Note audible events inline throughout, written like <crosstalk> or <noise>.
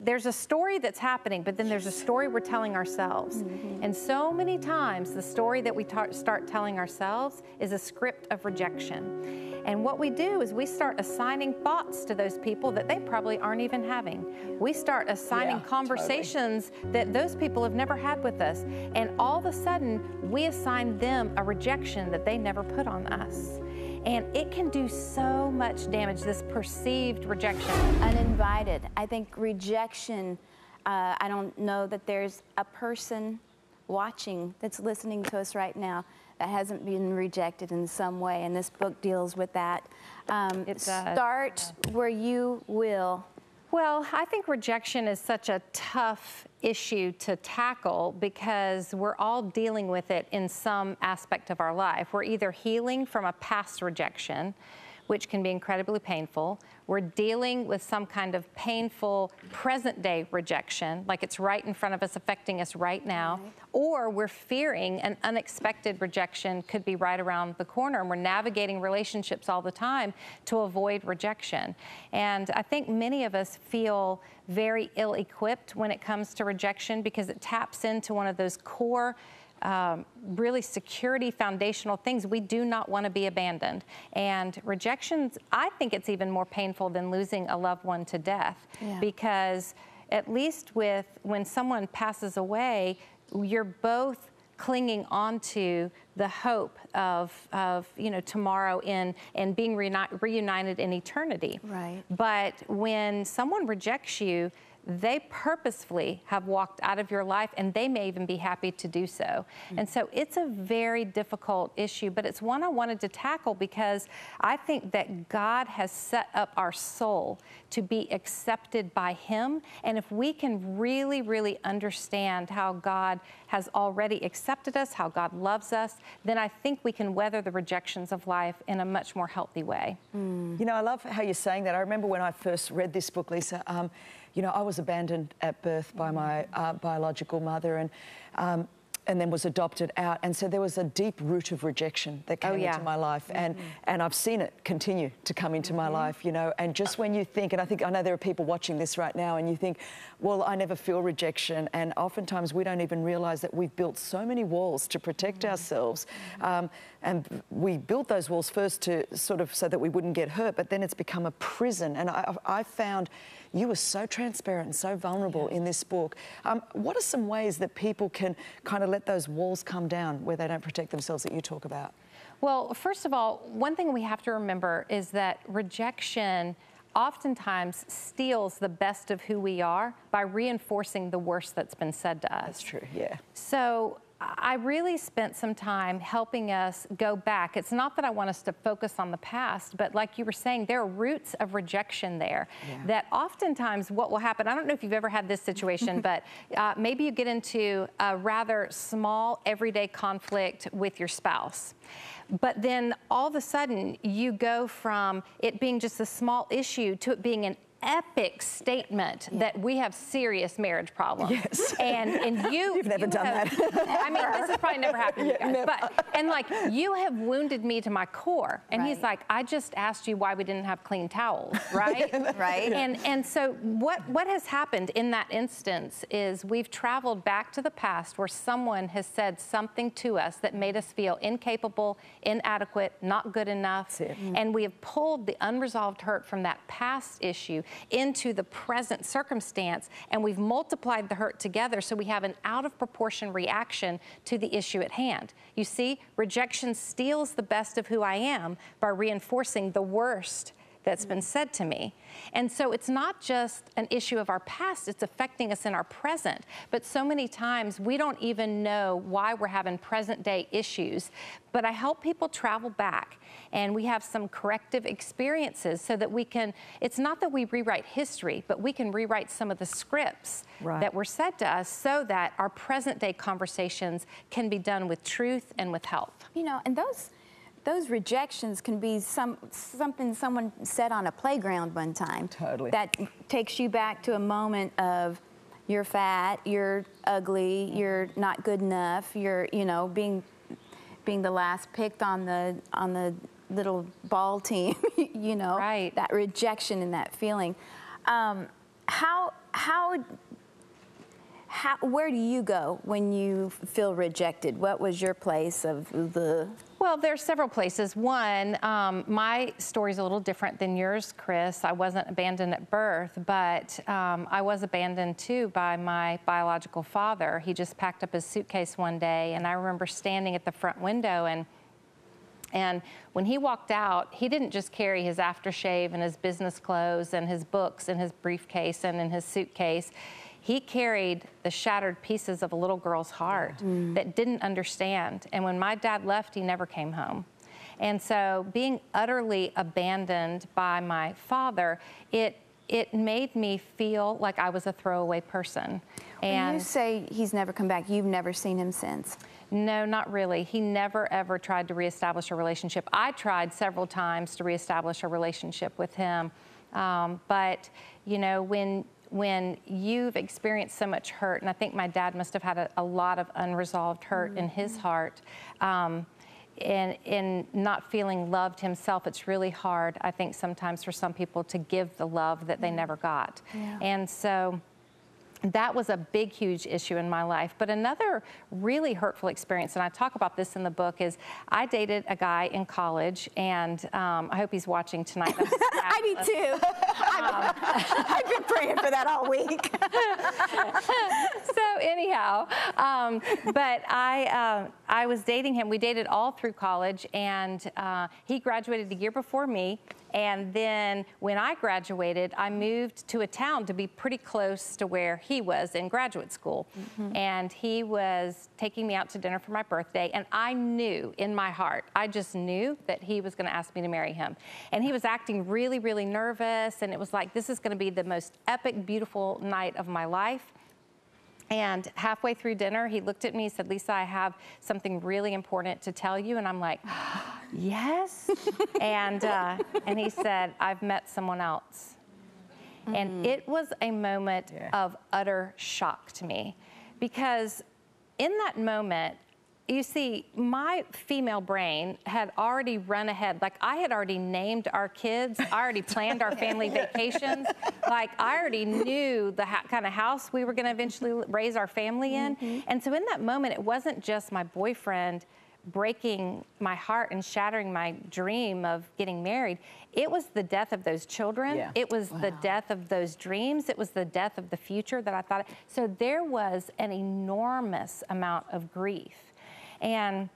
There's a story that's happening, but then there's a story we're telling ourselves. Mm-hmm. And so many times, the story that we ta- start telling ourselves is a script of rejection. And what we do is we start assigning thoughts to those people that they probably aren't even having. We start assigning yeah, conversations totally. that those people have never had with us. And all of a sudden, we assign them a rejection that they never put on us. And it can do so much damage, this perceived rejection. Uninvited. I think rejection, uh, I don't know that there's a person watching that's listening to us right now that hasn't been rejected in some way, and this book deals with that. Um, start where you will. Well, I think rejection is such a tough issue to tackle because we're all dealing with it in some aspect of our life. We're either healing from a past rejection, which can be incredibly painful. We're dealing with some kind of painful present day rejection, like it's right in front of us, affecting us right now. Right. Or we're fearing an unexpected rejection could be right around the corner, and we're navigating relationships all the time to avoid rejection. And I think many of us feel very ill equipped when it comes to rejection because it taps into one of those core um, really security foundational things. We do not want to be abandoned. And rejections, I think it's even more painful than losing a loved one to death yeah. because at least with when someone passes away, you're both clinging onto the hope of, of you know tomorrow in and being reunited in eternity. Right. But when someone rejects you, they purposefully have walked out of your life and they may even be happy to do so. Mm-hmm. And so it's a very difficult issue, but it's one I wanted to tackle because I think that God has set up our soul to be accepted by Him. And if we can really, really understand how God has already accepted us, how God loves us, then I think we can weather the rejections of life in a much more healthy way. Mm. You know, I love how you're saying that. I remember when I first read this book, Lysa. Um, you know, I was abandoned at birth by my uh, biological mother and, um, and then was adopted out. And so there was a deep root of rejection that oh, came oh, yeah. into my life. Mm -hmm. And, and I've seen it continue to come into mm -hmm. my mm-hmm. life, you know. And just when you think, and I think, I know there are people watching this right now, and you think, well, I never feel rejection. And oftentimes we don't even realize that we've built so many walls to protect mm -hmm. ourselves. Um, and we built those walls first to sort of so that we wouldn't get hurt, but then it's become a prison. And I, I found you were so transparent and so vulnerable in this book. Um, what are some ways that people can kind of let those walls come down where they don't protect themselves that you talk about? Well, first of all, one thing we have to remember is that rejection oftentimes steals the best of who we are by reinforcing the worst that's been said to us. That's true, yeah. So I really spent some time helping us go back. It's not that I want us to focus on the past, but like you were saying, there are roots of rejection there yeah. that oftentimes what will happen, I don't know if you've ever had this situation, <laughs> but uh, maybe you get into a rather small everyday conflict with your spouse. But then all of a sudden, you go from it being just a small issue to it being an epic statement yeah. that we have serious marriage problems. Yes. <laughs> And and you <laughs> You've never you done have, that. <laughs> I mean, this has probably never happened yeah, to you guys. But and like you have wounded me to my core. And right. he's like, I just asked you why we didn't have clean towels, right? right. And and so what what has happened in that instance is we've traveled back to the past where someone has said something to us that made us feel incapable, inadequate, not good enough. And we have pulled the unresolved hurt from that past issue into the present circumstance and we've multiplied the hurt together so we have an out of proportion reaction to the issue at hand. You see, rejection steals the best of who I am by reinforcing the worst that's been said to me. And so it's not just an issue of our past, it's affecting us in our present. But so many times we don't even know why we're having present day issues. But I help people travel back and we have some corrective experiences so that we can, it's not that we rewrite history, but we can rewrite some of the scripts right. that were said to us so that our present day conversations can be done with truth and with help. You know, and those those rejections can be some something someone said on a playground one time. Totally. That takes you back to a moment of you're fat, you're ugly, you're not good enough, you're you know being being the last picked on the on the little ball team, <laughs> you know. Right. That rejection and that feeling. Um, how how, how, where do you go when you feel rejected? What was your place of the Well, there's several places. One, um, my story's a little different than yours, Chris. I wasn't abandoned at birth, but um, I was abandoned too by my biological father. He just packed up his suitcase one day, and I remember standing at the front window and and when he walked out, he didn't just carry his aftershave and his business clothes and his books and his briefcase and in his suitcase. He carried the shattered pieces of a little girl's heart mm. that didn't understand. And when my dad left, he never came home. And so being utterly abandoned by my father, it it made me feel like I was a throwaway person. And when you say he's never come back, you've never seen him since. No, not really. He never ever tried to reestablish a relationship. I tried several times to reestablish a relationship with him. Um, but, you know, when when you've experienced so much hurt, and I think my dad must have had a, a lot of unresolved hurt mm-hmm. in his mm-hmm. heart, um, and in not feeling loved himself, it's really hard, I think, sometimes for some people to give the love that they never got. Yeah. And so, that was a big, huge issue in my life. But another really hurtful experience, and I talk about this in the book, is I dated a guy in college, and um, I hope he's watching tonight. <laughs> I do too. Um, <laughs> I've been praying for that all week. <laughs> so anyhow, um, but I uh, I was dating him. We dated all through college, and uh, he graduated a year before me. And then when I graduated, I moved to a town to be pretty close to where he was in graduate school. Mm-hmm. And he was taking me out to dinner for my birthday. And I knew in my heart, I just knew that he was going to ask me to marry him. And he was acting really, really nervous. And it was like, this is going to be the most epic, beautiful night of my life. And halfway through dinner, he looked at me, and said, Lysa, I have something really important to tell you. And I'm like, <gasps> yes. <laughs> and, uh, and he said, I've met someone else. Mm-hmm. And it was a moment yeah. of utter shock to me because in that moment, you see, my female brain had already run ahead. Like I had already named our kids. I already planned our family <laughs> vacations. Like I already knew the ha- kind of house we were going to eventually raise our family in. Mm-hmm. And so in that moment, it wasn't just my boyfriend breaking my heart and shattering my dream of getting married. It was the death of those children. Yeah. It was wow. the death of those dreams. It was the death of the future that I thought. So there was an enormous amount of grief. And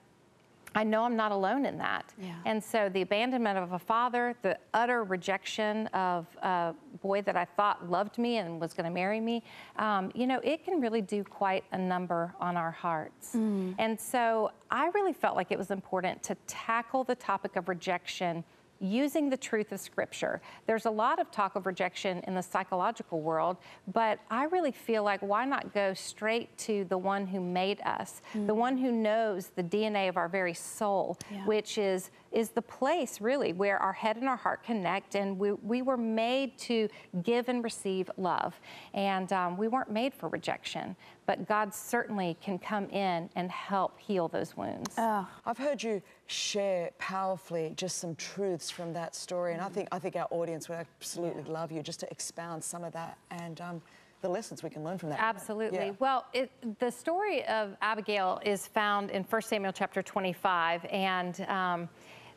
I know I'm not alone in that. Yeah. And so the abandonment of a father, the utter rejection of a boy that I thought loved me and was going to marry me, um, you know, it can really do quite a number on our hearts. Mm. And so I really felt like it was important to tackle the topic of rejection using the truth of Scripture. There's a lot of talk of rejection in the psychological world, but I really feel like why not go straight to the one who made us, mm-hmm. the one who knows the DNA of our very soul, yeah. which is is the place really where our head and our heart connect and we, we were made to give and receive love and um, we weren't made for rejection but god certainly can come in and help heal those wounds oh. i've heard you share powerfully just some truths from that story and i think i think our audience would absolutely yeah. love you just to expound some of that and um, the lessons we can learn from that. Absolutely. Yeah. Well, it, the story of Abigail is found in 1 Samuel chapter 25, and um,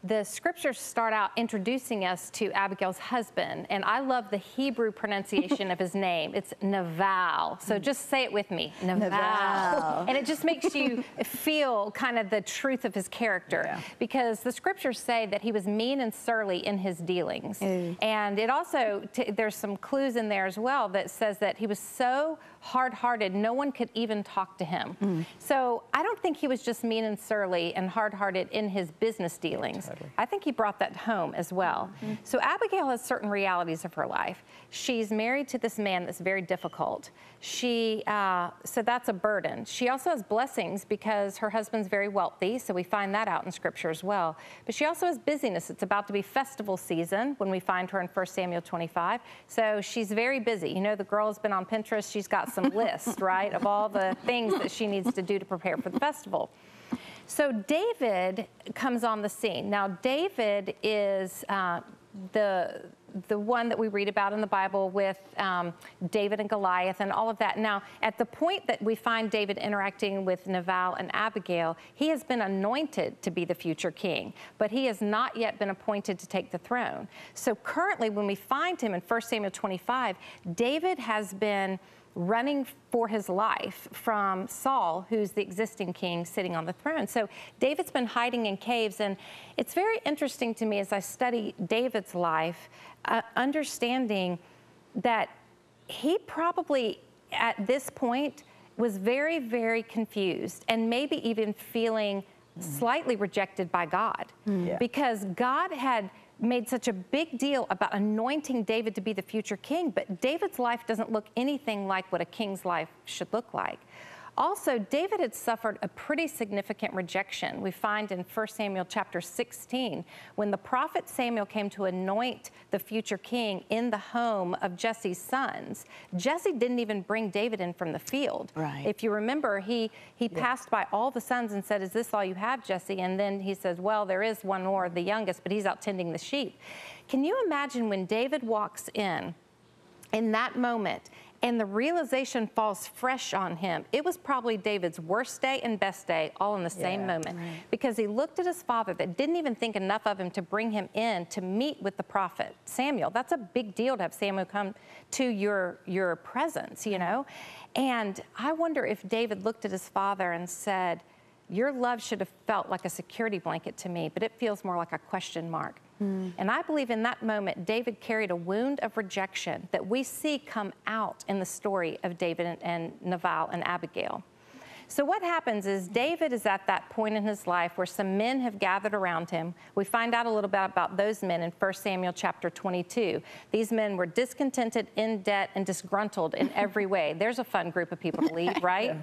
the scriptures start out introducing us to Abigail's husband, and I love the Hebrew pronunciation of his name. It's Naval. So just say it with me, Naval. Naval. And it just makes you feel kind of the truth of his character yeah. because the scriptures say that he was mean and surly in his dealings. Mm. And it also, t- there's some clues in there as well that says that he was so hard hearted, no one could even talk to him. Mm. So I don't think he was just mean and surly and hard hearted in his business dealings. Totally. I think he brought that home as well. Mm-hmm. So Abigail has certain realities of her life. She's married to this man that's very difficult. She, uh, so that's a burden. She also has blessings because her husband's very wealthy, so we find that out in scripture as well. But she also has busyness. It's about to be festival season when we find her in 1 Samuel 25. So she's very busy. You know, the girl's been on Pinterest. She's got some lists, right, of all the things that she needs to do to prepare for the festival. So David comes on the scene. Now, David is uh, the the one that we read about in the Bible with um, David and Goliath and all of that. Now, at the point that we find David interacting with Nabal and Abigail, he has been anointed to be the future king, but he has not yet been appointed to take the throne. So currently, when we find him in 1 Samuel 25, David has been running for his life from Saul, who's the existing king sitting on the throne. So David's been hiding in caves, and it's very interesting to me as I study David's life, uh, understanding that he probably at this point was very, very confused and maybe even feeling mm-hmm. slightly rejected by God mm. yeah. because God had made such a big deal about anointing David to be the future king, but David's life doesn't look anything like what a king's life should look like. Also, David had suffered a pretty significant rejection. We find in 1 Samuel chapter 16, when the prophet Samuel came to anoint the future king in the home of Jesse's sons, Jesse didn't even bring David in from the field. Right. If you remember, he, he yeah. passed by all the sons and said, Is this all you have, Jesse? And then he says, Well, there is one more, the youngest, but he's out tending the sheep. Can you imagine when David walks in? in that moment and the realization falls fresh on him. It was probably David's worst day and best day all in the same yeah, moment right. because he looked at his father that didn't even think enough of him to bring him in to meet with the prophet Samuel. That's a big deal to have Samuel come to your your presence, you know. And I wonder if David looked at his father and said, "Your love should have felt like a security blanket to me, but it feels more like a question mark." Mm. And I believe in that moment, David carried a wound of rejection that we see come out in the story of David and, and Nabal and Abigail. So, what happens is David is at that point in his life where some men have gathered around him. We find out a little bit about those men in 1 Samuel chapter 22. These men were discontented, in debt, and disgruntled in every way. There's a fun group of people to lead, <laughs> right?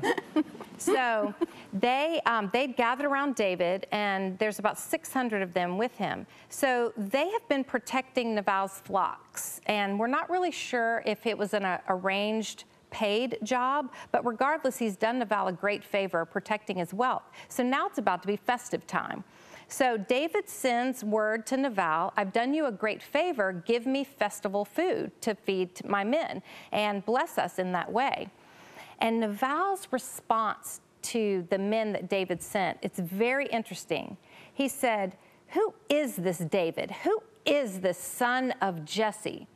so, they, um, they'd gathered around David, and there's about 600 of them with him. So, they have been protecting Nabal's flocks, and we're not really sure if it was an uh, arranged paid job, but regardless, he's done Nabal a great favor protecting his wealth. So now it's about to be festive time. So David sends word to Nabal, I've done you a great favor, give me festival food to feed my men and bless us in that way. And Nabal's response to the men that David sent, it's very interesting. He said, Who is this David? Who is this son of Jesse?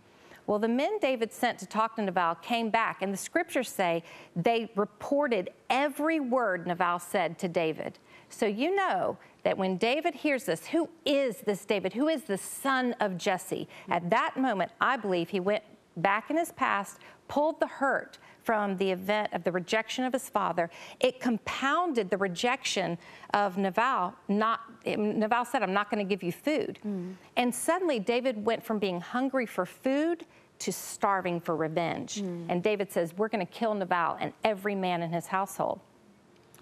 Well, the men David sent to talk to Nabal came back, and the scriptures say they reported every word Nabal said to David. So you know that when David hears this, who is this David? Who is the son of Jesse? At that moment, I believe he went back in his past, pulled the hurt from the event of the rejection of his father. It compounded the rejection of Nabal. Not Nabal said, "I'm not going to give you food," mm. and suddenly David went from being hungry for food to starving for revenge. Mm. And David says, "We're going to kill Nabal and every man in his household."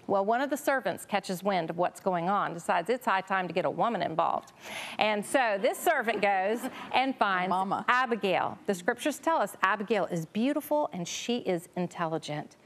Well, one of the servants catches wind of what's going on, decides it's high time to get a woman involved. And so this servant goes and finds Mama. Abigail. The scriptures tell us Abigail is beautiful and she is intelligent.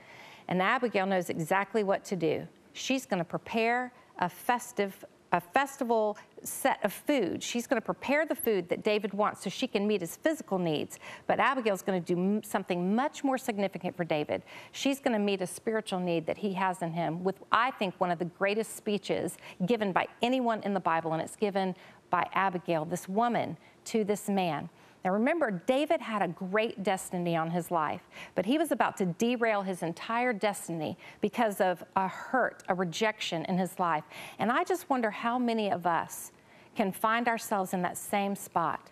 And Abigail knows exactly what to do. She's going to prepare a festive a festival set of food. She's going to prepare the food that David wants so she can meet his physical needs. But Abigail's going to do something much more significant for David. She's going to meet a spiritual need that he has in him with, I think, one of the greatest speeches given by anyone in the Bible, and it's given by Abigail, this woman, to this man. Now remember, David had a great destiny on his life, but he was about to derail his entire destiny because of a hurt, a rejection in his life. And I just wonder how many of us can find ourselves in that same spot.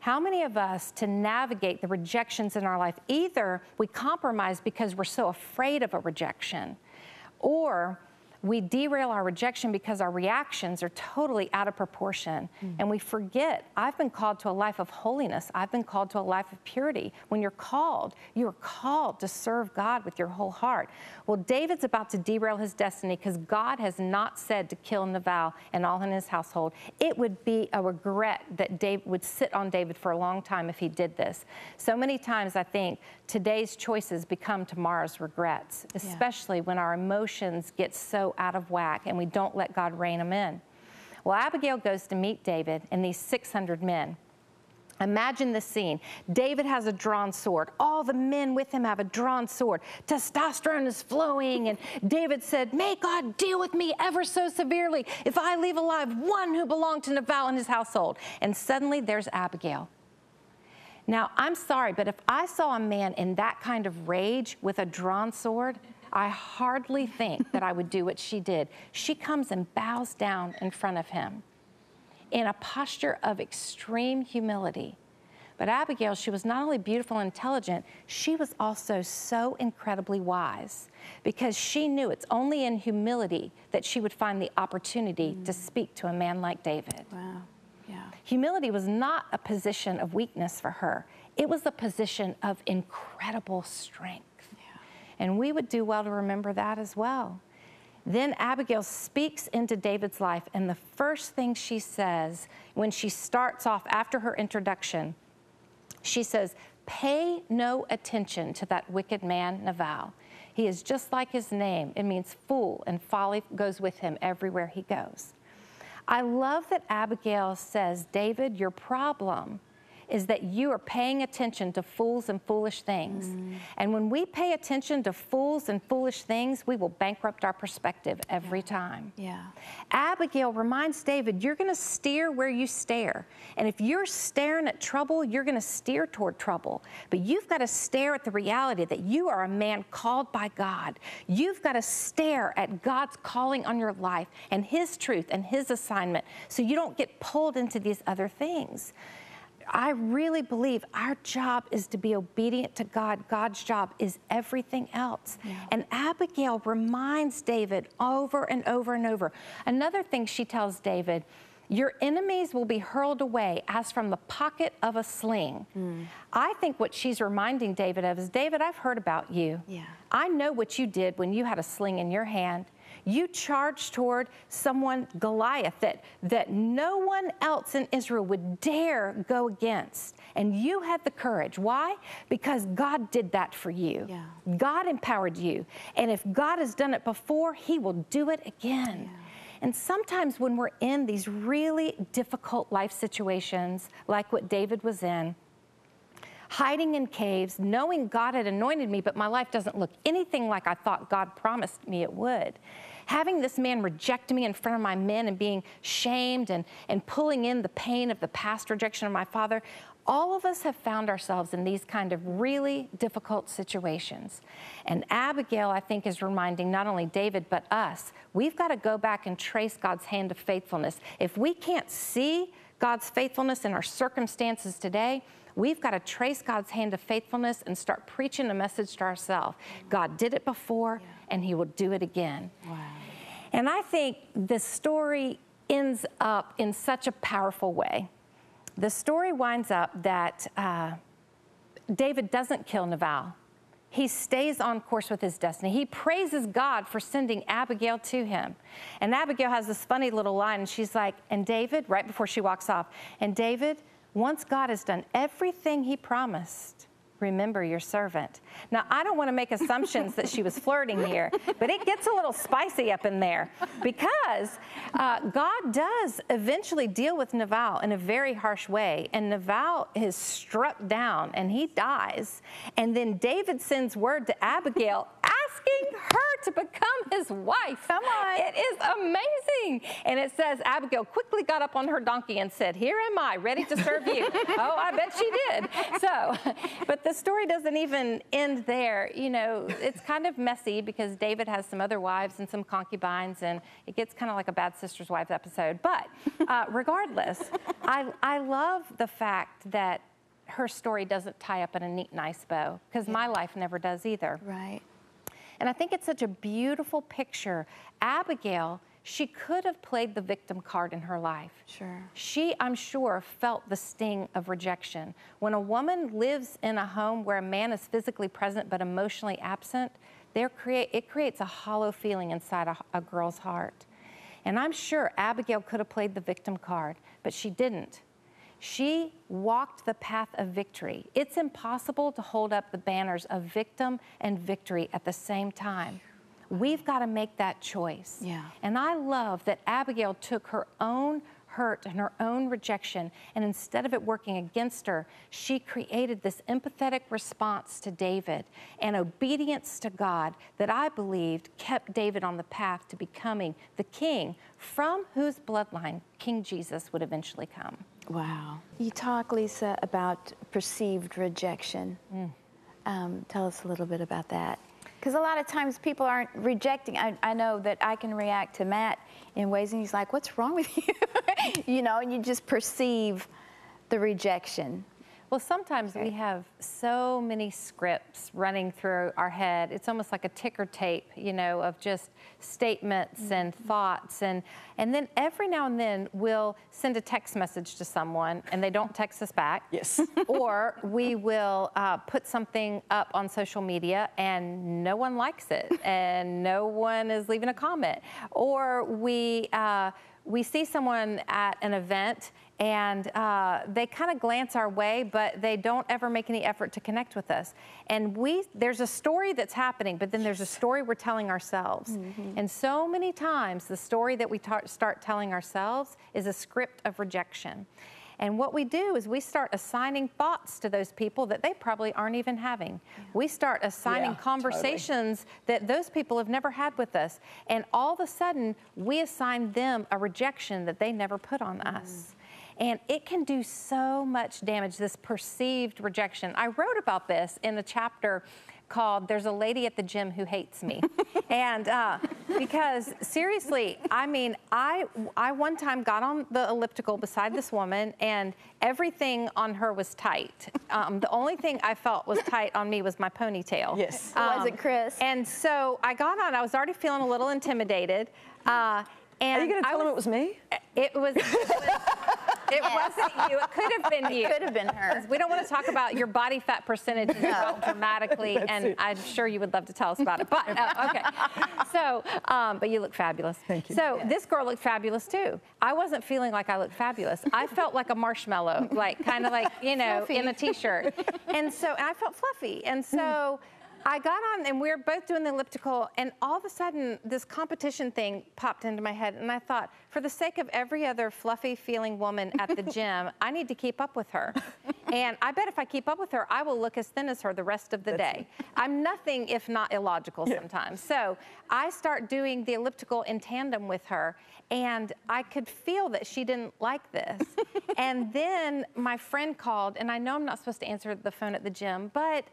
How many of us, to navigate the rejections in our life, either we compromise because we're so afraid of a rejection, or we derail our rejection because our reactions are totally out of proportion. Mm. And we forget, I've been called to a life of holiness. I've been called to a life of purity. When you're called, you're called to serve God with your whole heart. Well, David's about to derail his destiny because God has not said to kill Nabal and all in his household. It would be a regret that David would sit on David for a long time if he did this. So many times I think today's choices become tomorrow's regrets, especially yeah. when our emotions get so out of whack and we don't let God rein them in. Well, Abigail goes to meet David and these 600 men. Imagine the scene. David has a drawn sword. All the men with him have a drawn sword. Testosterone is flowing. And David said, May God deal with me ever so severely if I leave alive one who belonged to Nabal and his household. And suddenly there's Abigail. Now, I'm sorry, but if I saw a man in that kind of rage with a drawn sword, I hardly think that I would do what she did. She comes and bows down in front of him in a posture of extreme humility. But Abigail, she was not only beautiful and intelligent, she was also so incredibly wise because she knew it's only in humility that she would find the opportunity mm. to speak to a man like David. Wow. Yeah. Humility was not a position of weakness for her, it was a position of incredible strength. And we would do well to remember that as well. Then Abigail speaks into David's life, and the first thing she says when she starts off after her introduction, she says, Pay no attention to that wicked man, Nabal. He is just like his name. It means fool, and folly goes with him everywhere he goes. I love that Abigail says, David, your problem is that you are paying attention to fools and foolish things. Mm. And when we pay attention to fools and foolish things, we will bankrupt our perspective every yeah. time. Yeah. Abigail reminds David, you're going to steer where you stare. And if you're staring at trouble, you're going to steer toward trouble. But you've got to stare at the reality that you are a man called by God. You've got to stare at God's calling on your life and His truth and His assignment so you don't get pulled into these other things. I really believe our job is to be obedient to God. God's job is everything else. Yeah. And Abigail reminds David over and over and over. Another thing she tells David, your enemies will be hurled away as from the pocket of a sling. Mm. I think what she's reminding David of is David, I've heard about you. Yeah. I know what you did when you had a sling in your hand you charge toward someone, Goliath, that, that no one else in Israel would dare go against. And you had the courage. Why? Because God did that for you. Yeah. God empowered you. And if God has done it before, He will do it again. Yeah. And sometimes when we're in these really difficult life situations, like what David was in, hiding in caves, knowing God had anointed me, but my life doesn't look anything like I thought God promised me it would having this man reject me in front of my men and being shamed and, and pulling in the pain of the past rejection of my father, all of us have found ourselves in these kind of really difficult situations. And Abigail, I think, is reminding not only David, but us, we've got to go back and trace God's hand of faithfulness. If we can't see God's faithfulness in our circumstances today, we've got to trace God's hand of faithfulness and start preaching the message to ourselves. God did it before, yeah. and He will do it again. Wow. And I think the story ends up in such a powerful way. The story winds up that uh, David doesn't kill Nabal. He stays on course with his destiny. He praises God for sending Abigail to him. And Abigail has this funny little line, and she's like, and David, right before she walks off, and David, once God has done everything he promised, remember your servant. Now, I don't want to make assumptions that she was flirting here, but it gets a little spicy up in there because uh, God does eventually deal with Nabal in a very harsh way, and Nabal is struck down and he dies. And then David sends word to Abigail asking her to become his wife. Come on. It is amazing. And it says Abigail quickly got up on her donkey and said, Here am I, ready to serve you. <laughs> oh, I bet she did. So, but the story doesn't even end there. You know, it's kind of messy because David has some other wives and some concubines, and it gets kind of like a Bad Sisters Wives episode. But uh, regardless, I, I love the fact that her story doesn't tie up in a neat, nice bow because yeah. my life never does either. Right. And I think it's such a beautiful picture. Abigail, she could have played the victim card in her life. Sure. She, I'm sure, felt the sting of rejection. When a woman lives in a home where a man is physically present but emotionally absent, create, it creates a hollow feeling inside a, a girl's heart. And I'm sure Abigail could have played the victim card, but she didn't. She walked the path of victory. It's impossible to hold up the banners of victim and victory at the same time. We've got to make that choice. Yeah. And I love that Abigail took her own hurt and her own rejection. And instead of it working against her, she created this empathetic response to David and obedience to God that I believed kept David on the path to becoming the king from whose bloodline King Jesus would eventually come. Wow. You talk, Lysa, about perceived rejection. Mm. Um, tell us a little bit about that. Because a lot of times people aren't rejecting. I, I, know that I can react to Matt in ways, and he's like, What's wrong with <laughs> you? you know, and you just perceive the rejection. Well, sometimes okay. we have so many scripts running through our head. It's almost like a ticker tape, you know, of just statements mm-hmm. and thoughts. And, and then every now and then we'll send a text message to someone and they don't text us back. Yes. <laughs> or we will uh, put something up on social media and no one likes it <laughs> and no one is leaving a comment. Or we, uh, we see someone at an event and uh, they kind of glance our way, but they don't ever make any effort to connect with us. And we, there's a story that's happening, but then there's a story we're telling ourselves. Mm-hmm. And so many times, the story that we start telling ourselves is a script of rejection. And what we do is we start assigning thoughts to those people that they probably aren't even having. Yeah. We start assigning yeah, conversations totally. that those people have never had with us. And all of a sudden, we assign them a rejection that they never put on mm. us. And it can do so much damage, this perceived rejection. I wrote about this in a chapter called There's a Lady at the Gym Who Hates Me. <laughs> and uh, because seriously, I mean, I, I one time got on the elliptical beside this woman and everything on her was tight. Um, the only thing I felt was tight on me was my ponytail. Yes. Um, was it Chris? And so I got on, I was already feeling a little intimidated. Uh, and Are you going to tell was, him it was me? It was. It, was, it wasn't you. It could have been you. It could have been her. We don't want to talk about your body fat percentage no. dramatically, <laughs> and it. I'm sure you would love to tell us about it. But uh, okay. So, um, but you look fabulous. Thank you. So yeah. this girl looked fabulous too. I wasn't feeling like I looked fabulous. I felt like a marshmallow, like kind of like you know fluffy. in a t-shirt, and so and I felt fluffy, and so. I got on and we were both doing the elliptical, and all of a sudden, this competition thing popped into my head. And I thought, for the sake of every other fluffy feeling woman at the <laughs> gym, I need to keep up with her. and I bet if I keep up with her, I will look as thin as her the rest of the That's day. I'm nothing if not illogical yeah. sometimes. So I start doing the elliptical in tandem with her, and I could feel that she didn't like this. <laughs> and then my friend called, and I know I'm not supposed to answer the phone at the gym, but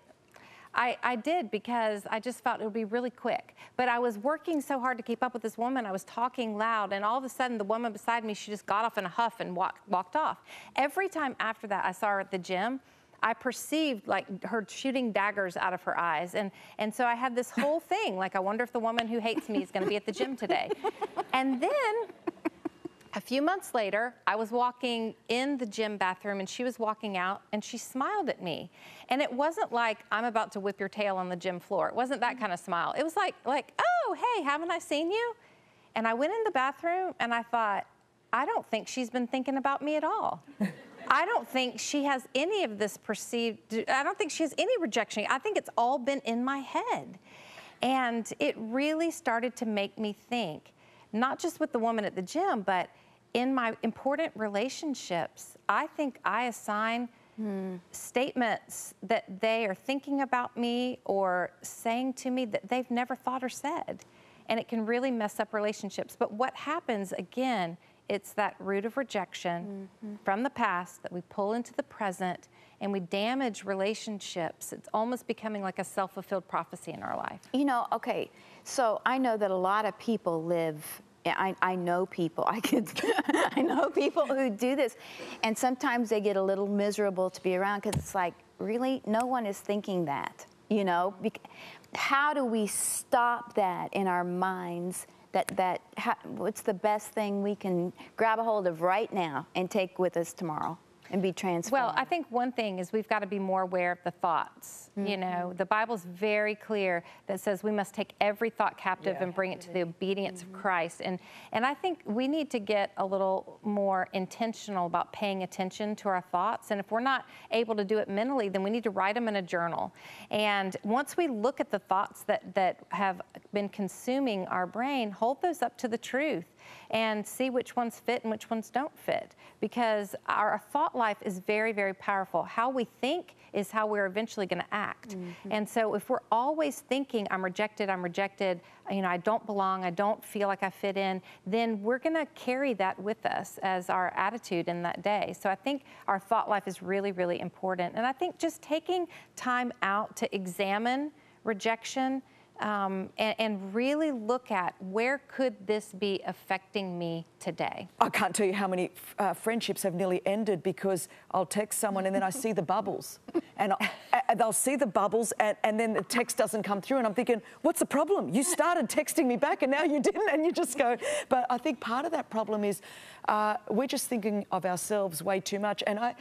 I, I did because I just felt it would be really quick. But I was working so hard to keep up with this woman. I was talking loud, and all of a sudden, the woman beside me, she just got off in a huff and walk, walked off. Every time after that, I saw her at the gym. I perceived like her shooting daggers out of her eyes. And, and so I had this whole <laughs> thing like, I wonder if the woman who hates me is going to be at the gym today. <laughs> And then a few months later, I was walking in the gym bathroom and she was walking out and she smiled at me. And it wasn't like I'm about to whip your tail on the gym floor. It wasn't that kind of smile. It was like like, "Oh, hey, haven't I seen you?" And I went in the bathroom and I thought, I don't think she's been thinking about me at all. I don't think she has any of this perceived, I don't think she has any rejection. I think it's all been in my head. And it really started to make me think, not just with the woman at the gym, but in my important relationships, I think I assign hmm. statements that they are thinking about me or saying to me that they've never thought or said. And it can really mess up relationships. But what happens again, it's that root of rejection mm-hmm. from the past that we pull into the present and we damage relationships. It's almost becoming like a self fulfilled prophecy in our life. You know, okay, so I know that a lot of people live I, I know people. I could. <laughs> I know people who do this, and sometimes they get a little miserable to be around because it's like, really, no one is thinking that. You know, how do we stop that in our minds? That that how, what's the best thing we can grab a hold of right now and take with us tomorrow? And be transformed? Well, I think one thing is we've got to be more aware of the thoughts. Mm-hmm. You know, the Bible's very clear that says we must take every thought captive yeah. and bring it to the obedience mm-hmm. of Christ. And and I think we need to get a little more intentional about paying attention to our thoughts. And if we're not able to do it mentally, then we need to write them in a journal. And once we look at the thoughts that that have been consuming our brain, hold those up to the truth and see which ones fit and which ones don't fit. Because our thought life is very, very powerful. How we think is how we're eventually going to act. Mm-hmm. And so if we're always thinking, I'm rejected, I'm rejected, you know, I don't belong, I don't feel like I fit in, then we're going to carry that with us as our attitude in that day. So I think our thought life is really, really important. And I think just taking time out to examine rejection um, and, and, really look at where could this be affecting me today. I can't tell you how many uh, friendships have nearly ended because I'll text someone and then I see the bubbles, and I, they'll see the bubbles, and, and, then the text doesn't come through, and I'm thinking, what's the problem? You started texting me back, and now you didn't, and you just go. But I think part of that problem is uh, we're just thinking of ourselves way too much, and I.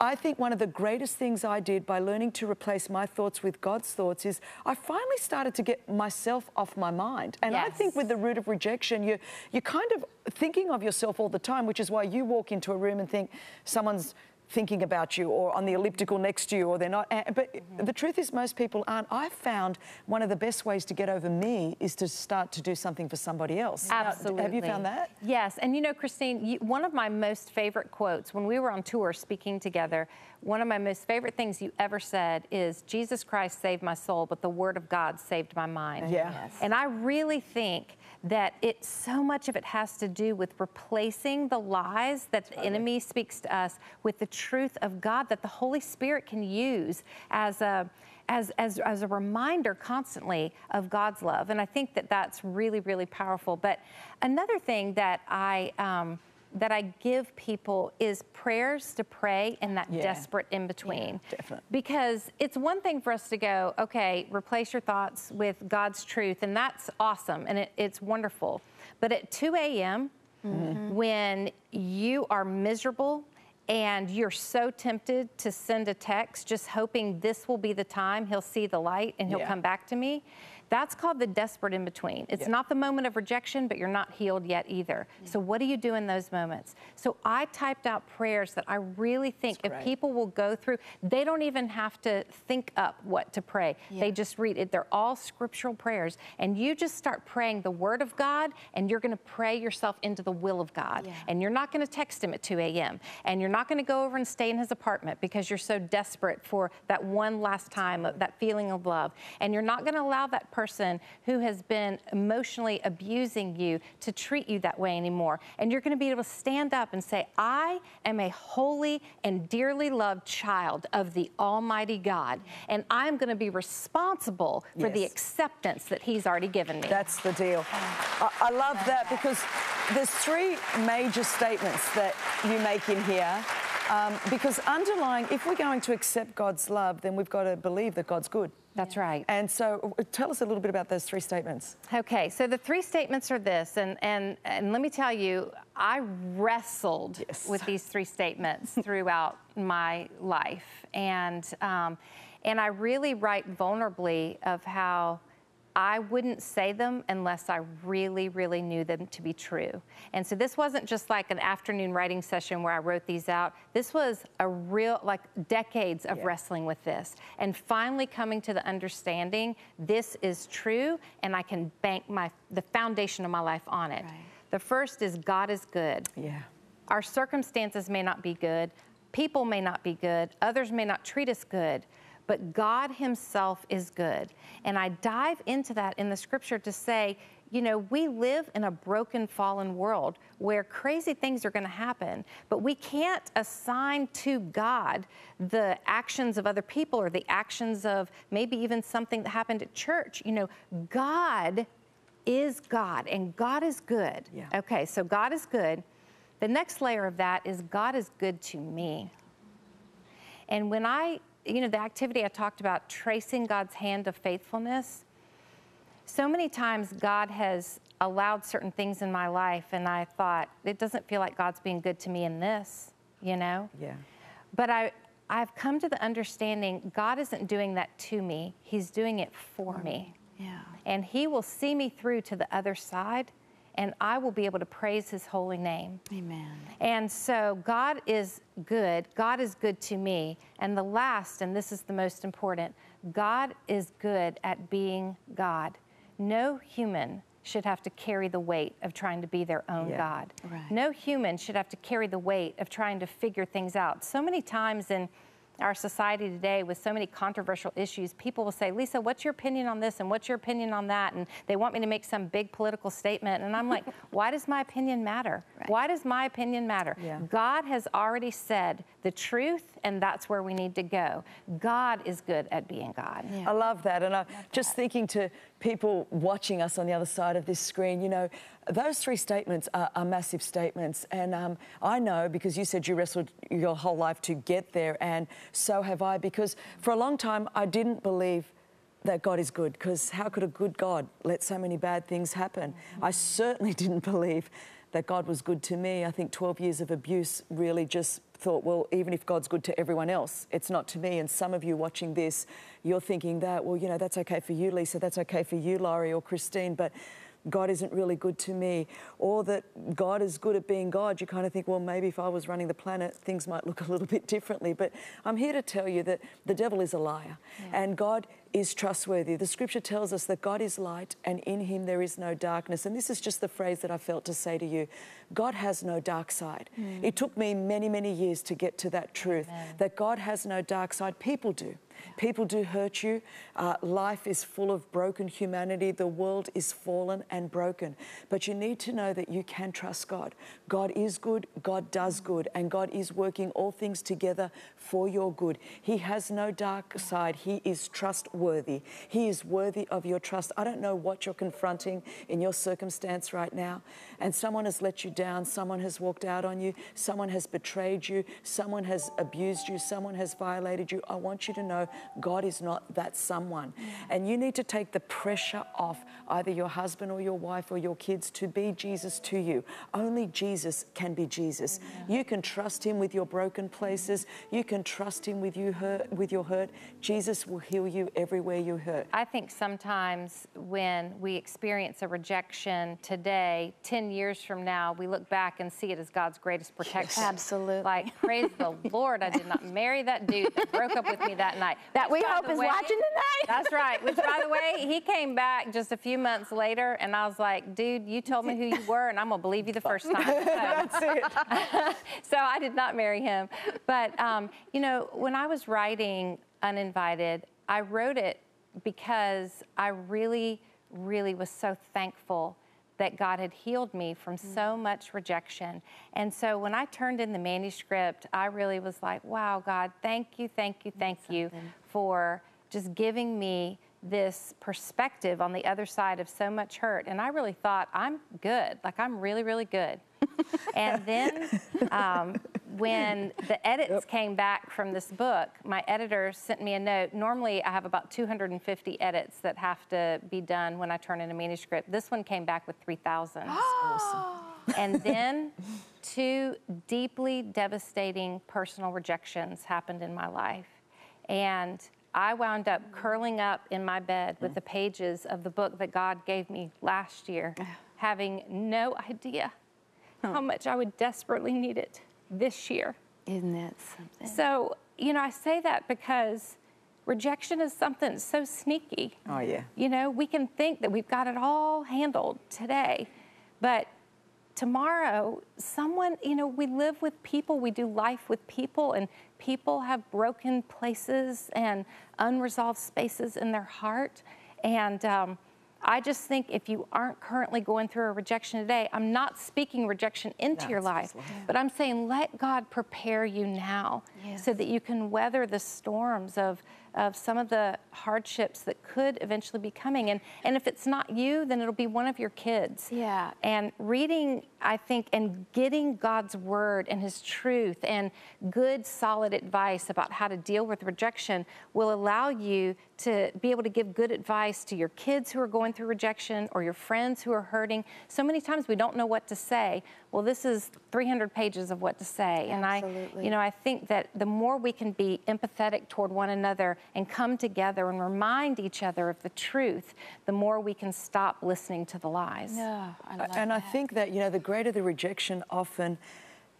I think one of the greatest things I did by learning to replace my thoughts with God's thoughts is I finally started to get myself off my mind. And yes. I think with the root of rejection, you, you're kind of thinking of yourself all the time, which is why you walk into a room and think someone's thinking about you or on the elliptical next to you or they're not. But mm-hmm. the truth is, most people aren't. I've found one of the best ways to get over me is to start to do something for somebody else. Absolutely. Now, have you found that? Yes. And you know, Christine, you, one of my most favorite quotes when we were on tour speaking together, one of my most favorite things you ever said is, Jesus Christ saved my soul, but the word of God saved my mind. Yeah. Yes. And I really think that it so much of it has to do with replacing the lies that the enemy speaks to us with the truth of God that the Holy Spirit can use as a as, as, as a reminder constantly of God's love. And I think that that's really, really powerful. But another thing that I, um, that I give people is prayers to pray in that yeah. desperate in between. Yeah, definitely. Because it's one thing for us to go, okay, replace your thoughts with God's truth, and that's awesome and it, it's wonderful. But at 2 a.m., mm-hmm. when you are miserable and you're so tempted to send a text just hoping this will be the time he'll see the light and he'll yeah. come back to me that's called the desperate in between. It's not the moment of rejection, but you're not healed yet either. Mm-hmm. So, what do you do in those moments? So, I typed out prayers that I really think if people will go through, they don't even have to think up what to pray. They just read it. They're all scriptural prayers. And you just start praying the word of God, and you're going to pray yourself into the will of God. And you're not going to text him at 2 a.m. And you're not going to go over and stay in his apartment because you're so desperate for that one last time, that feeling of love. And you're not going to allow that person who has been emotionally abusing you to treat you that way anymore. And you're going to be able to stand up and say, I am a holy and dearly loved child of the Almighty God, and I'm going to be responsible for yes. the acceptance that He's already given me. That's the deal. I, I love that because there's three major statements that you make in here. Um, because underlying, if we're going to accept God's love, then we've got to believe that God's good. That's right. And so tell us a little bit about those three statements. Okay, so the three statements are this, and, and, and let me tell you, I wrestled yes. with these three statements <laughs> throughout my life. And, um, and I really write vulnerably of how I wouldn't say them unless I really, really knew them to be true. And so this wasn't just like an afternoon writing session where I wrote these out. This was a real, like decades of yeah. wrestling with this and finally coming to the understanding this is true and I can bank my, the foundation of my life on it. Right. The first is God is good. Yeah. Our circumstances may not be good. People may not be good. Others may not treat us good but God Himself is good. And I dive into that in the scripture to say, you know, we live in a broken, fallen world where crazy things are going to happen, but we can't assign to God the actions of other people or the actions of maybe even something that happened at church. You know, God is God and God is good. Yeah. Okay, so God is good. The next layer of that is God is good to me. And when I you know, the activity I talked about, tracing God's hand of faithfulness, so many times God has allowed certain things in my life, and I thought, it doesn't feel like God's being good to me in this, you know? Yeah. But I, I've come to the understanding God isn't doing that to me, He's doing it for me. Yeah. And He will see me through to the other side and I will be able to praise his holy name. Amen. And so God is good. God is good to me. And the last, and this is the most important, God is good at being God. No human should have to carry the weight of trying to be their own Yeah. God. Right. No human should have to carry the weight of trying to figure things out. So many times in our society today, with so many controversial issues, people will say, Lysa, what's your opinion on this? And what's your opinion on that? And they want me to make some big political statement. And I'm like, <laughs> why does my opinion matter? Right. Why does my opinion matter? Yeah. God has already said the truth, and that's where we need to go. God is good at being God. Yeah. I love that. And I'm just thinking to people watching us on the other side of this screen, you know, those three statements are, are massive statements. And um, I know because you said you wrestled your whole life to get there, and so have I, because for a long time I didn't believe that God is good because how could a good God let so many bad things happen? I certainly <laughs> didn't believe that God was good to me. I think 12 years of abuse really just thought, well, even if God's good to everyone else, it's not to me. And some of you watching this, you're thinking that, well, you know, that's okay for you, Lysa, that's okay for you, Laurie or Christine, but God isn't really good to me, or that God is good at being God, you kind of think, well, maybe if I was running the planet, things might look a little <laughs> bit differently. But I'm here to tell you that the devil is a liar and God is trustworthy. The scripture tells us that God is light and in him there is no darkness. And this is just the phrase that I felt to say to you God has no dark side. Hmm. It took me many, many years to get to that truth that God has no dark side. People do. People do hurt you. Uh, life is full of broken humanity. The world is fallen and broken. But you need to know that you can trust God. God is good, God does good, and God is working all things together for your good. He has no dark side. He is trustworthy. He is worthy of your trust. I don't know what you're confronting in your circumstance right now, and someone has let you down, someone has walked out on you, someone has betrayed you, someone has abused you, someone has violated you. I want you to know God is not that someone. And you need to take the pressure off either your husband or your wife or your kids to be Jesus to you. Only Jesus can be Jesus. You can trust him with your broken places. You can trust him with you hurt with your hurt. Jesus will heal you everywhere you hurt. I think sometimes when we experience a rejection today, 10 years from now, we look back and see it as God's greatest protection. Absolutely. Like, praise the <laughs> Lord, I did not marry that dude that broke up with me that night. That we hope is way- watching tonight. That's right. Which, by the way, he <laughs> came back just a few months later, and I was like, dude, you told me who you were, and I'm going to believe you the first time. So- <laughs> That's it. <laughs> so I did not marry him. But, um, you know, when I was writing Uninvited, I wrote it because I really, really was so thankful that God had healed me from mm. so much rejection. And so when I turned in the manuscript, I really was like, wow, God, thank you, thank you, thank you for just giving me this perspective on the other side of so much hurt. And I really thought, I'm good. Like, I'm really, really good. <laughs> and then um, when the edits came back from this book, my editor sent me a note. Normally, I have about 250 edits that have to be done when I turn in a manuscript. This one came back with 3,000. <gasps> and then two deeply devastating personal rejections happened in my life. And I wound up curling up in my bed with the pages of the book that God gave me last year, having no idea how much I would desperately need it this year. Isn't that something? So, you know, I say that because rejection is something so sneaky. Oh, yeah. You know, we can think that we've got it all handled today, but tomorrow, someone, you know, we live with people, we do life with people, and people have broken places and unresolved spaces in their heart. And um, I just think if you aren't currently going through a rejection today, I'm not speaking rejection into your life, but I'm saying let God prepare you now so that you can weather the storms of, of some of the hardships that could eventually be coming. And, and if it's not you, then it'll be one of your kids. Yeah. And reading, I think, and getting God's word and his truth and good, solid advice about how to deal with rejection will allow you to be able to give good advice to your kids who are going through rejection or your friends who are hurting. So many times we don't know what to say. Well, this is 300 pages of what to say. And I, you know, I think that the more we can be empathetic toward one another and come together and remind each other of the truth, the more we can stop listening to the lies. No, I love and I think that, you know, the greater the rejection, often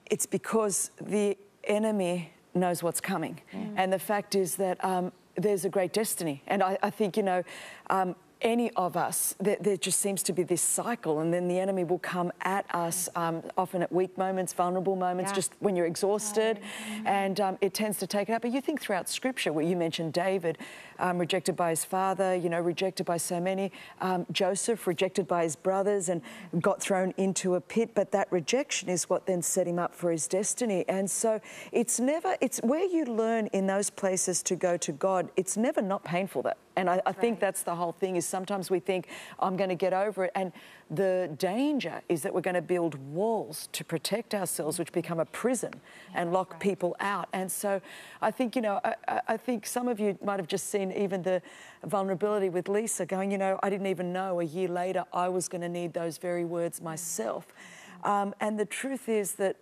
it's because the enemy knows what's coming. And the fact is that um, there's a great destiny. And I, I think, you know, um, any of us, there, there, just seems to be this cycle, and then the enemy will come at us, um, often at weak moments, vulnerable moments, yeah. just when you're exhausted, mm-hmm. and um, it tends to take it up. But you think throughout Scripture, where you mentioned David, um, rejected by his father, you know, rejected by so many, um, Joseph rejected by his brothers and got thrown into a pit, but that rejection is what then set him up for his destiny. And so it's never, it's where you learn in those places to go to God. It's never not painful. That and I, I think that's the whole thing is sometimes we think, I'm going to get over it. And the danger is that we're going to build walls to protect ourselves, which become a prison yeah, and lock right. people out. And so I think, you know, I, I, think some of you might have just seen even the vulnerability with Lysa going, you know, I didn't even know a year later I was going to need those very words myself. Um, and the truth is that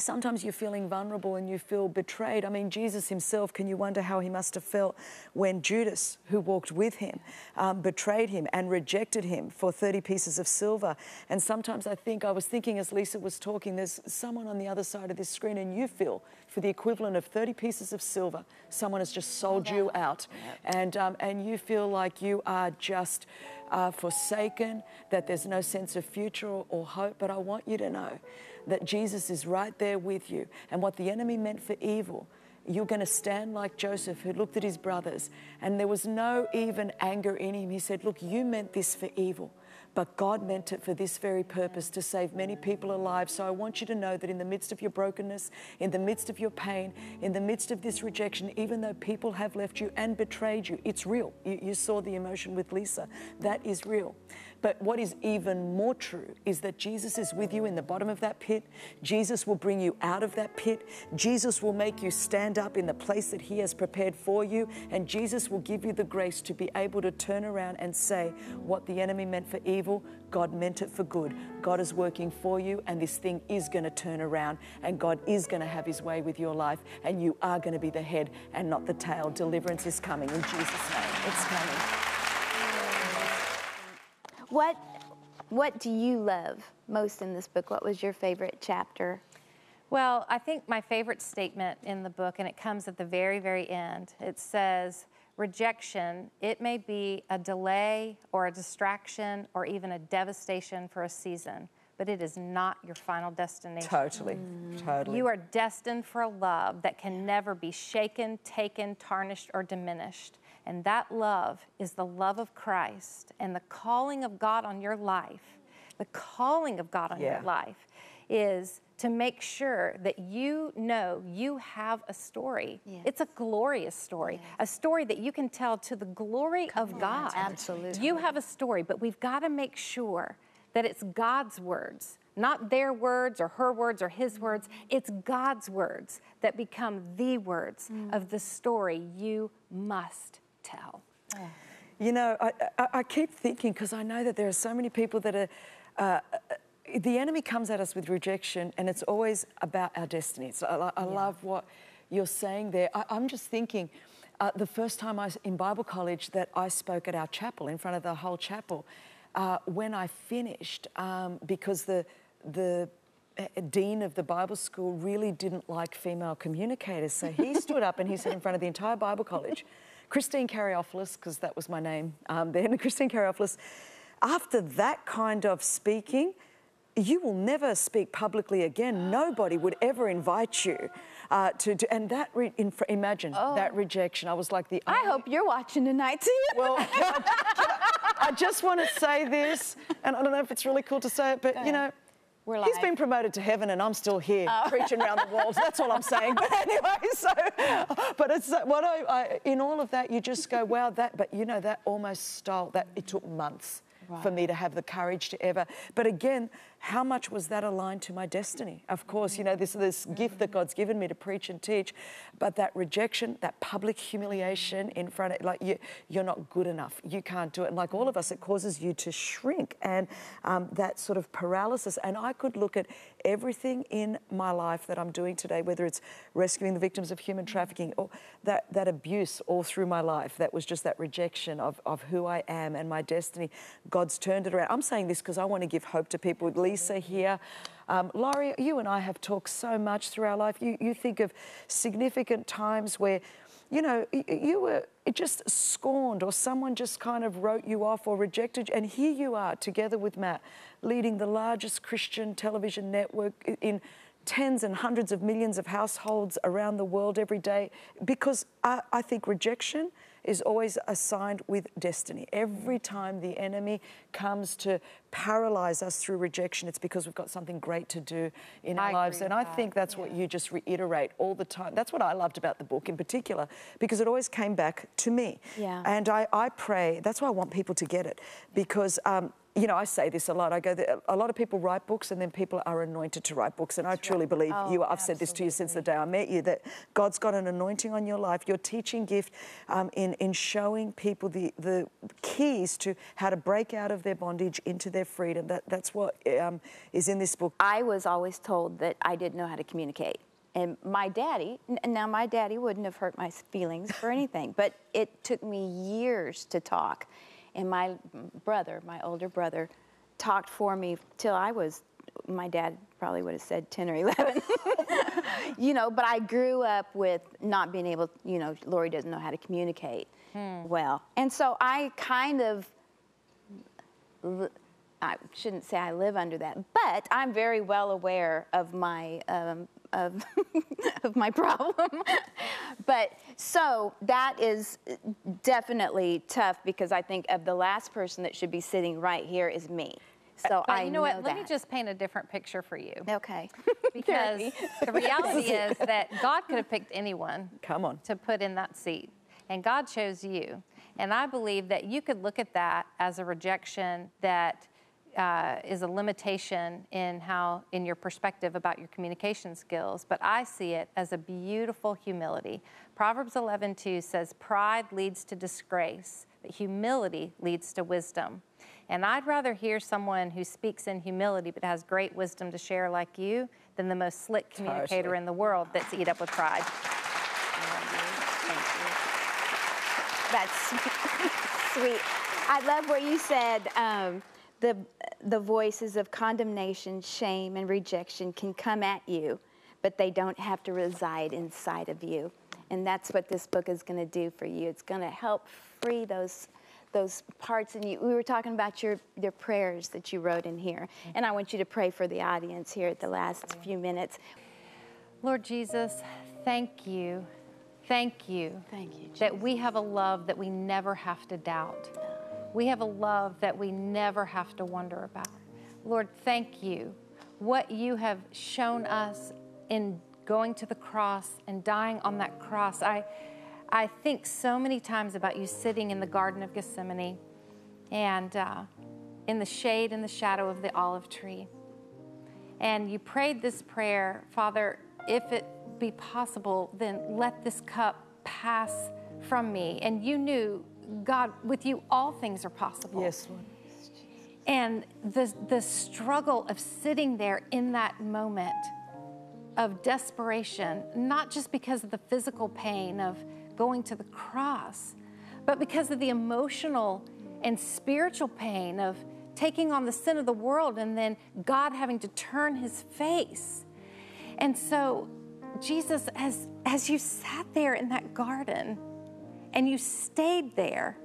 Sometimes you're feeling vulnerable and you feel betrayed. I mean, Jesus himself, can you wonder how he must have felt when Judas, who walked with him, um, betrayed him and rejected him for 30 pieces of silver? And sometimes I think, I was thinking as Lysa was talking, there's someone on the other side of this screen and you feel for the equivalent of 30 pieces of silver, someone has just sold you out. And, um, and you feel like you are just uh, forsaken, that there's no sense of future or, or hope. But I want you to know that Jesus is right there with you. And what the enemy meant for evil, you're going to stand like Joseph, who looked at his brothers, and there was no even anger in him. He said, Look, you meant this for evil. But God meant it for this very purpose to save many people alive. So I want you to know that in the midst of your brokenness, in the midst of your pain, in the midst of this rejection, even though people have left you and betrayed you, it's real. You, you saw the emotion with Lysa. That is real. But what is even more true is that Jesus is with you in the bottom of that pit. Jesus will bring you out of that pit. Jesus will make you stand up in the place that He has prepared for you. And Jesus will give you the grace to be able to turn around and say, What the enemy meant for evil, God meant it for good. God is working for you, and this thing is going to turn around, and God is going to have His way with your life, and you are going to be the head and not the tail. Deliverance is coming in Jesus' name. It's coming. What, what do you love most in this book? What was your favorite chapter? Well, I think my favorite statement in the book, and it comes at the very, very end, it says, rejection, it may be a delay or a distraction or even a devastation for a season, but it is not your final destination. Totally, mm. totally. You are destined for a love that can never be shaken, taken, tarnished, or diminished. And that love is the love of Christ and the calling of God on your life. The calling of God on yeah. your life is to make sure that you know you have a story. Yes. It's a glorious story, yes. a story that you can tell to the glory Come of on, God. Absolutely. You have a story, but we've got to make sure that it's God's words, not their words or her words or his words. It's God's words that become the words mm. of the story you must Oh. You know, I, I, I keep thinking because I know that there are so many people that are. Uh, the enemy comes at us with rejection, and it's always about our destinies. I, I yeah. love what you're saying there. I, am just thinking, uh, the first time I was in Bible college that I spoke at our chapel in front of the whole chapel, uh, when I finished, um, because the the uh, dean of the Bible school really didn't like female communicators, so he stood up and he said in front of the entire Bible college. Christine Caryofyllis, because that was my name um, <laughs> then, Christine Caryofyllis, after that kind of speaking, you will never speak publicly again. <gasps> Nobody would ever invite you uh, to do, and that, re, in, imagine oh. that rejection. I was like the. I hope you're watching tonight too. <laughs> Well, I, I just want to say this, and I don't know if it's really cool to say it, but you know, we're He's been promoted to heaven, and I'm still here oh. preaching around the walls. That's all I'm saying. But anyway, <laughs> so, but it's uh, what I, I, in all of that, you just go, wow, that. But you know, that almost stole. That it took months right. for me to have the courage to ever. But again, how much was that aligned to my destiny? Of course, you know, this, this gift that God's given me to preach and teach, but that rejection, that public humiliation in front of, like, you, you're not good enough. You can't do it. And like all of us, it causes you to shrink and um, that sort of paralysis. And I could look at everything in my life that I'm doing today, whether it's rescuing the victims of human trafficking or that, that abuse all through my life, that was just that rejection of, of who I am and my destiny. God's turned it around. I'm saying this because I want to give hope to people Lysa here. Um, Laurie, you and I have talked so much through our life. You, you think of significant times where, you know, you were just scorned or someone just kind of wrote you off or rejected you. And here you are together with Matt, leading the largest Christian television network in tens and hundreds of millions of households around the world every day because I, I, think rejection is always assigned with destiny. Every time the enemy comes to paralyze us through rejection, it's because we've got something great to do in our lives. And I that. think that's yeah. what you just reiterate all the time. That's what I loved about the book in particular, because it always came back to me. Yeah. And I, I pray, that's why I want people to get it, because um, you know, I say this a lot. I go, a lot of people write books and then people are anointed to write books. And I truly believe oh, you, I've absolutely. said this to you since the day I met you, that God's got an anointing on your life, your teaching gift um, in, in showing people the, the keys to how to break out of their bondage into their freedom. That, that's what um, is in this book. I was always told that I didn't know how to communicate. And my daddy, now my daddy wouldn't have hurt my feelings for anything, but it took me years to talk. And my brother, my older brother, talked for me till I was, my dad probably would have said 10 or 11. <laughs> you know, but I grew up with not being able, you know, Laurie doesn't know how to communicate hmm. well. And so I kind of, I shouldn't say I live under that, but I'm very well aware of my um, of, <laughs> of my problem. <laughs> but so that is definitely tough because I think of the last person that should be sitting right here is me. Uh, so but I you know, know what? That. Let me just paint a different picture for you. Okay. <laughs> because the reality is that God could have picked anyone. Come on. To put in that seat, and God chose you. And I believe that you could look at that as a rejection that uh, is a limitation in how, in your perspective about your communication skills, but I see it as a beautiful humility. Proverbs 11:2 says, "Pride leads to disgrace, but humility leads to wisdom." And I'd rather hear someone who speaks in humility but has great wisdom to share like you than the most slick communicator in the world that's eat up with pride. That's <laughs> sweet. I love what you said. Um, the, the voices of condemnation, shame, and rejection can come at you, but they don't have to reside inside of you. And that's what this book is going to do for you. It's going to help free those those parts in you. We were talking about your, your prayers that you wrote in here. And I want you to pray for the audience here at the last few minutes. Lord Jesus, thank you. Thank you. Thank you. Jesus. That we have a love that we never have to doubt. We have a love that we never have to wonder about. Lord, thank you. What you have shown us in going to the cross and dying on that cross. I, I think so many times about you sitting in the Garden of Gethsemane and uh, in the shade and the shadow of the olive tree. And you prayed this prayer, Father, if it be possible, then let this cup pass from me. And you knew God, with you, all things are possible. Yes, Lord. And the, the struggle of sitting there in that moment of desperation, not just because of the physical pain of going to the cross, but because of the emotional and spiritual pain of taking on the sin of the world and then God having to turn his face. And so, Jesus, as, as you sat there in that garden, and you stayed there,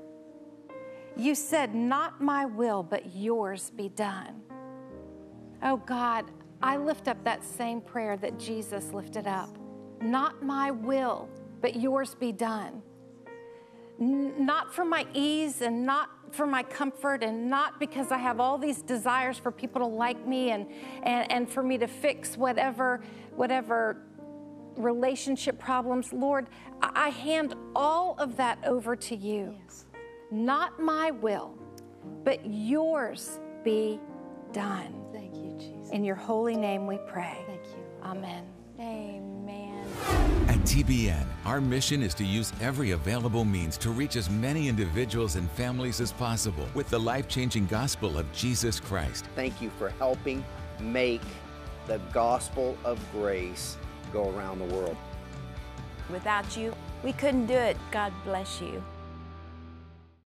you said, Not my will, but yours be done. Oh God, I lift up that same prayer that Jesus lifted up. Not my will, but yours be done. N- not for my ease and not for my comfort and not because I have all these desires for people to like me and, and, and for me to fix whatever, whatever relationship problems. Lord, I hand all of that over to you. Yes. Not my will, but yours be done. Thank you, Jesus. In your holy name we pray. Thank you. Amen. Amen. At TBN, our mission is to use every available means to reach as many individuals and families as possible with the life changing gospel of Jesus Christ. Thank you for helping make the gospel of grace go around the world. Without you, we couldn't do it. God bless you.